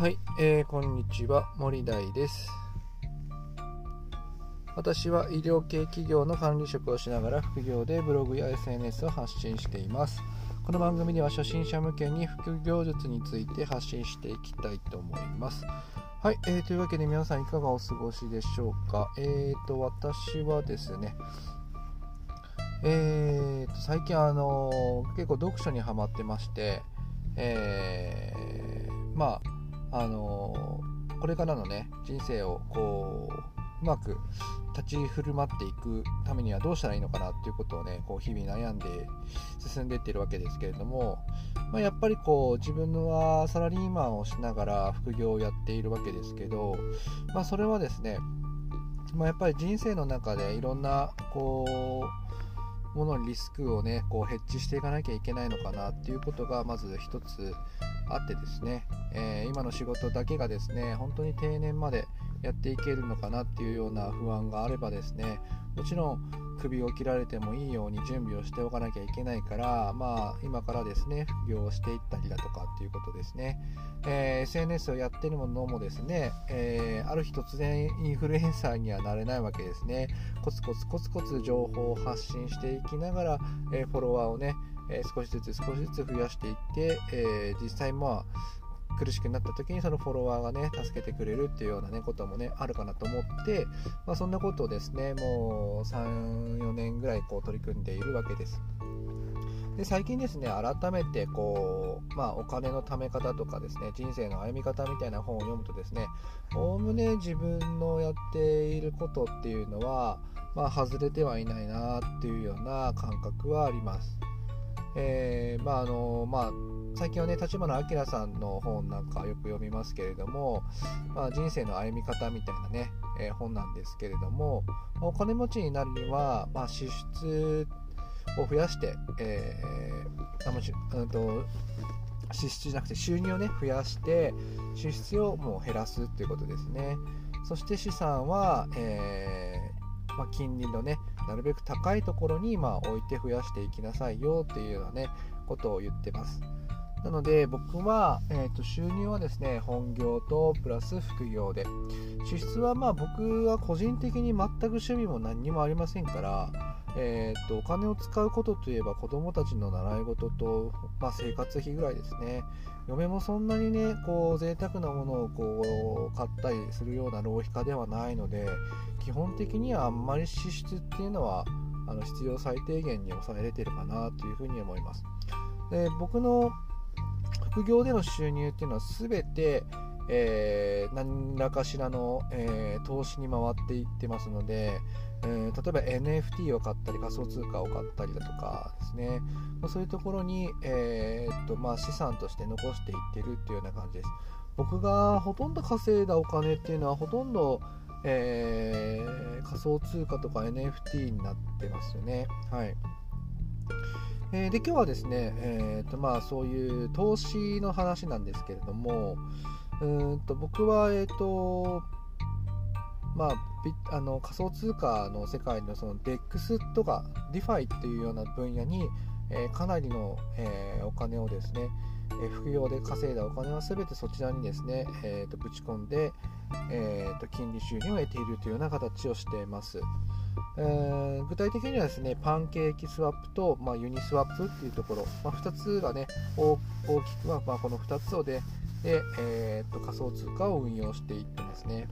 はい、えー、こんにちは森大です。私は医療系企業の管理職をしながら副業でブログや SNS を発信しています。この番組では初心者向けに副業術について発信していきたいと思います。はい、えー、というわけで皆さんいかがお過ごしでしょうか？えーと私はですねえーと最近あの結構読書にはまってましてえー、まああのこれからのね人生をこううまく立ち振る舞っていくためにはどうしたらいいのかなっていうことをねこう日々悩んで進んでいってるわけですけれども、まあ、やっぱりこう自分はサラリーマンをしながら副業をやっているわけですけど、まあ、それはですね、まあ、やっぱり人生の中でいろんなこうものにリスクをねこうヘッジしていかなきゃいけないのかなっていうことがまず一つあってですね、えー、今の仕事だけがですね本当に定年までやっていけるのかなっていうような不安があればですねもちろん首を切られてもいいように準備をしておかなきゃいけないから、まあ、今からですね副業をしていったりだとかっていうことですね、えー、SNS をやってるものもですね、えー、ある日突然インフルエンサーにはなれないわけですね。コツコツコツコツ情報を発信していきながら、えー、フォロワーをねえ少しずつ少しずつ増やしていって、え実際まあ苦しくなった時にそのフォロワーがね助けてくれるっていうようなねこともねあるかなと思って、まあ、そんなことをですねもう34年ぐらいこう取り組んでいるわけです。で最近ですね改めてこう、まあ、お金の貯め方とかですね人生の歩み方みたいな本を読むとですねおおむね自分のやっていることっていうのはまあ外れてはいないなっていうような感覚はあります。えー、まああのまあ最近はね立花明さんの本なんかよく読みますけれども、まあ、人生の歩み方みたいなね、えー、本なんですけれどもお金持ちになるには、まあ、支出を増やして、えー、あもちうんと支出じゃなくて収入をね増やして支出をもう減らすっていうことですね。そして資産は、えーまあ、金利のねなるべく高いところにまあ置いて増やしていきなさいよっていうようなねことを言ってます。なので僕は、えー、と収入はですね本業とプラス副業で。支出はまあ僕は個人的に全く趣味も何にもありませんからえーと、お金を使うことといえば子供たちの習い事と、まあ、生活費ぐらいですね。嫁もそんなにねこう贅沢なものをこう買ったりするような浪費家ではないので基本的にはあんまり支出っていうのはあの必要最低限に抑えれてるかなというふうに思います。で僕の副業での収入っていうのは全てえー、何らかしらの、えー、投資に回っていってますので、えー、例えば NFT を買ったり仮想通貨を買ったりだとかですね、ま、そういうところに、えー、っとまあ、資産として残していってるっていうような感じです。僕がほとんど稼いだお金っていうのはほとんど、え、仮想通貨とか NFT になってますよね。はい。えー、で今日はですね、えーとまあ、そういう投資の話なんですけれども、うんと僕は、え、ー、とまあ、あの仮想通貨の世界のその DEX とか DeFi っていうような分野に、えー、かなりの、えー、お金をですね、えー、副業で稼いだお金は全てそちらにですね、えーと、ぶち込んで、えーと、金利収入を得ているというような形をしています。え、具体的にはですねパンケーキスワップと、まあ、ユニスワップっていうところ、まあ、2つがね大きくは、まあ、この2つをでで、えー、と仮想通貨を運用していってますね。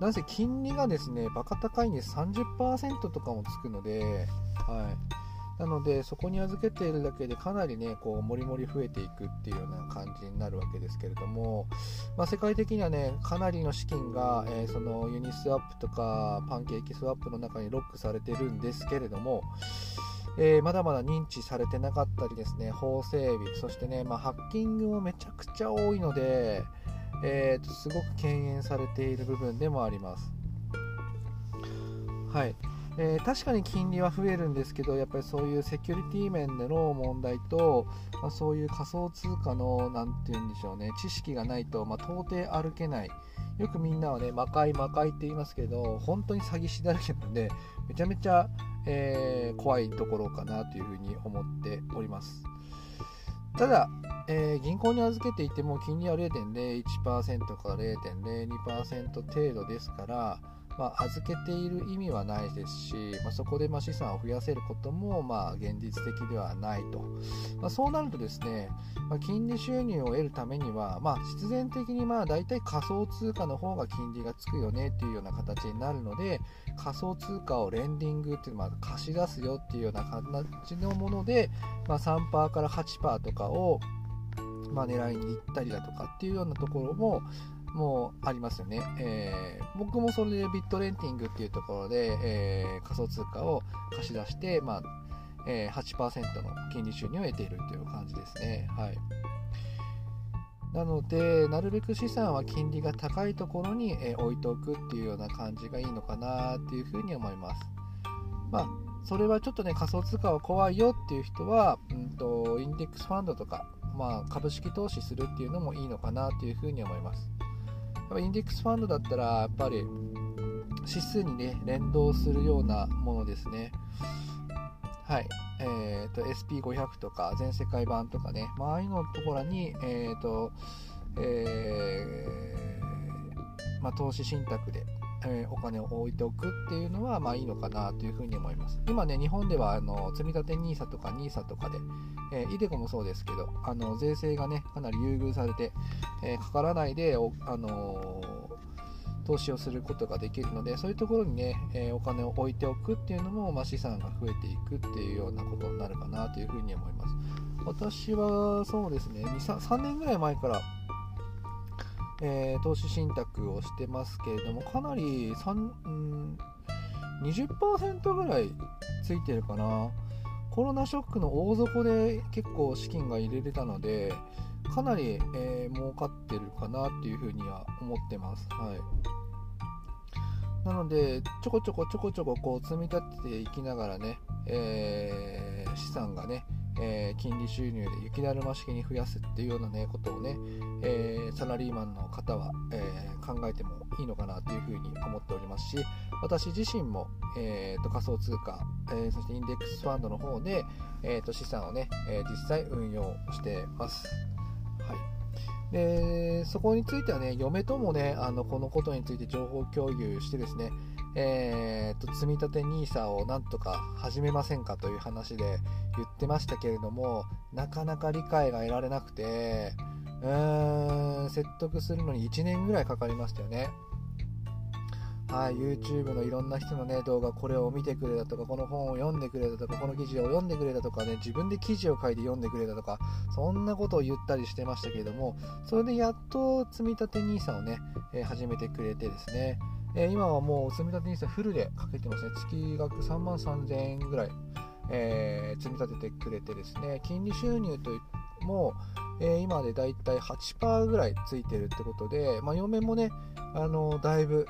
なんせ金利がですね、バカ高いんで30%とかもつくので、はい。なので、そこに預けているだけでかなりね、こう、もりもり増えていくっていうような感じになるわけですけれども、まあ、世界的にはね、かなりの資金が、えー、そのユニスワップとかパンケーキスワップの中にロックされてるんですけれども、えー、まだまだ認知されてなかったりですね、法整備、そしてね、まあ、ハッキングもめちゃくちゃ多いので、えーと、すごく敬遠されている部分でもあります。はい。えー、確かに金利は増えるんですけど、やっぱりそういうセキュリティ面での問題と、まあ、そういう仮想通貨の、何て言うんでしょうね、知識がないと、まあ、到底歩けない。よくみんなはね、魔界魔界って言いますけど、本当に詐欺師だらけなので、めちゃめちゃ、えー、怖いところかなというふうに思っております。ただ、えー、銀行に預けていても金利は0.01%から0.02%程度ですから、まあ、預けている意味はないですし、まあ、そこでま資産を増やせることもまあ現実的ではないと、まあ、そうなるとですね、まあ、金利収入を得るためには、ま、必然的にまあ大体仮想通貨の方が金利がつくよねっていうような形になるので仮想通貨をレンディングっていうまあ貸し出すよっていうような形のもので、まあ、3%から8%とかをまあ、狙いに行ったりだとかっていうようなところも、もありますよね、えー、僕もそれでビットレンティングっていうところで、えー、仮想通貨を貸し出して、まあえー、8%の金利収入を得ているという感じですね。はい、なので、なるべく資産は金利が高いところに、え置いておくっていうような感じがいいのかなっていうふうに思います。まあ、それはちょっとね、仮想通貨は怖いよっていう人は、うんと、インデックスファンドとか、まあ、株式投資するっていうのもいいのかなというふうに思います。インデックスファンドだったらやっぱり指数にね連動するようなものですね。はい、えーと、SP500 とか全世界版とかね、まあ、ああいうのところに、えーとえーまあ、投資信託で、えー、お金を置いておくっていうのはまあいいのかなというふうに思います。今ね、日本ではあの積立 NISA とか NISA とかで、えー、イデコもそうですけど、あの税制がね、かなり優遇されて、えー、かからないで、あの、投資をすることができるので、そういうところにね、えお金を置いておくっていうのも、まあ、資産が増えていくっていうようなことになるかなというふうに思います。私はそうですね、2 3年ぐらい前からえー、投資信託をしてますけれども、かなり3、うん、20%ぐらいついてるかな。コロナショックの大底で結構資金が入れれたので、かなり、えー、儲かってるかなっていうふうには思ってます。はい。なので、ちょこちょこちょこちょここう積み立てていきながらね、えー、資産がね、えー、金利収入で雪だるま式に増やすっていうような、ね、ことをね、えー、サラリーマンの方は、えー、考えてもいいのかなというふうに思っておりますし私自身も、えーと、仮想通貨、えそしてインデックスファンドの方で、えーと、資産をね、え実際運用してます。はいでそこについてはね、嫁ともね、あのこのことについて情報共有してですね、えーと、積立 NISA をなんとか始めませんかという話で言ってましたけれどもなかなか理解が得られなくてうーん説得するのに1年ぐらいかかりましたよね。はい、YouTube のいろんな人の、ね、動画、これを見てくれたとか、この本を読んでくれたとか、この記事を読んでくれたとかね、自分で記事を書いて読んでくれたとか、そんなことを言ったりしてましたけれども、それでやっと積立 NISA をね、えー、始めてくれてですね、えー、今はもう積み立 NISA フルでかけてますね。月額3万3000円ぐらい、えー、積み立ててくれてですね、金利収入といも、えー、今でだいたい8%ぐらいついてるってことで、まあ、嫁もね、あのだいぶ、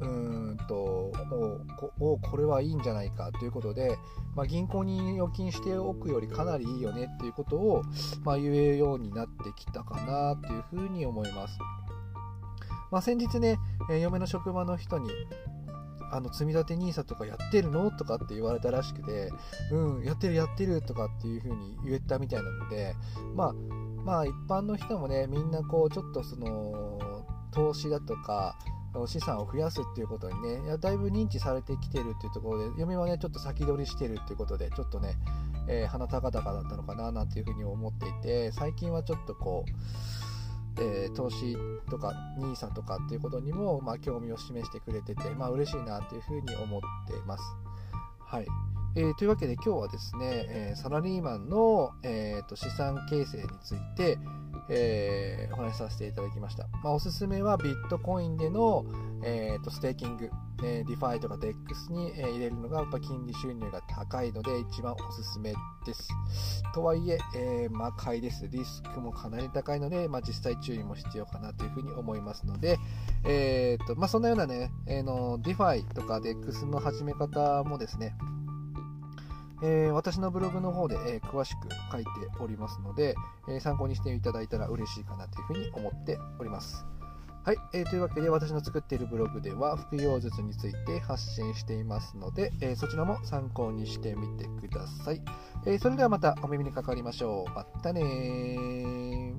うんとおこれはいいんじゃないかということで、まあ、銀行に預金しておくよりかなりいいよねっていうことを、まあ、言えるようになってきたかなというふうに思います。まあ、先日ね、え、嫁の職場の人に、あの積み立て NISA とかやってるの？とかって言われたらしくて、うん、やってるやってるとかっていう風に言ったみたいなので、まあ、まあ一般の人もね、みんなこうちょっとその投資だとか、資産を増やすっていうことにね、いやだいぶ認知されてきてるっていうところで、嫁はね、ちょっと先取りしてるっていうことで、ちょっとね、えー、鼻高々だったのかななんていうふうに思っていて、最近はちょっとこう、えー、投資とか NISA とかっていうことにも、まあ、興味を示してくれてて、まあ嬉しいなというふうに思ってます。はい。えー、というわけで今日はですね、えー、サラリーマンの、えーと、資産形成について、えー、お話しさせていただきました。まあ、おすすめはビットコインでの、えーと、ステーキング、えー、 DeFi とか DEX に、え、入れるのがやっぱ金利収入が高いので一番おすすめです。とはいええー、まあ、買いです。リスクもかなり高いので、まあ、実際注意も必要かなというふうに思いますので、えーとまあ、そんなようなね、えー、の DeFi とか DEX の始め方もですね、えー、私のブログの方で、えー、詳しく書いておりますので、えー、参考にしていただいたら嬉しいかなというふうに思っております。はい、えーというわけで私の作っているブログでは服用術について発信していますので、え、そちらも参考にしてみてください。え、それではまたお耳にかかりましょう。またね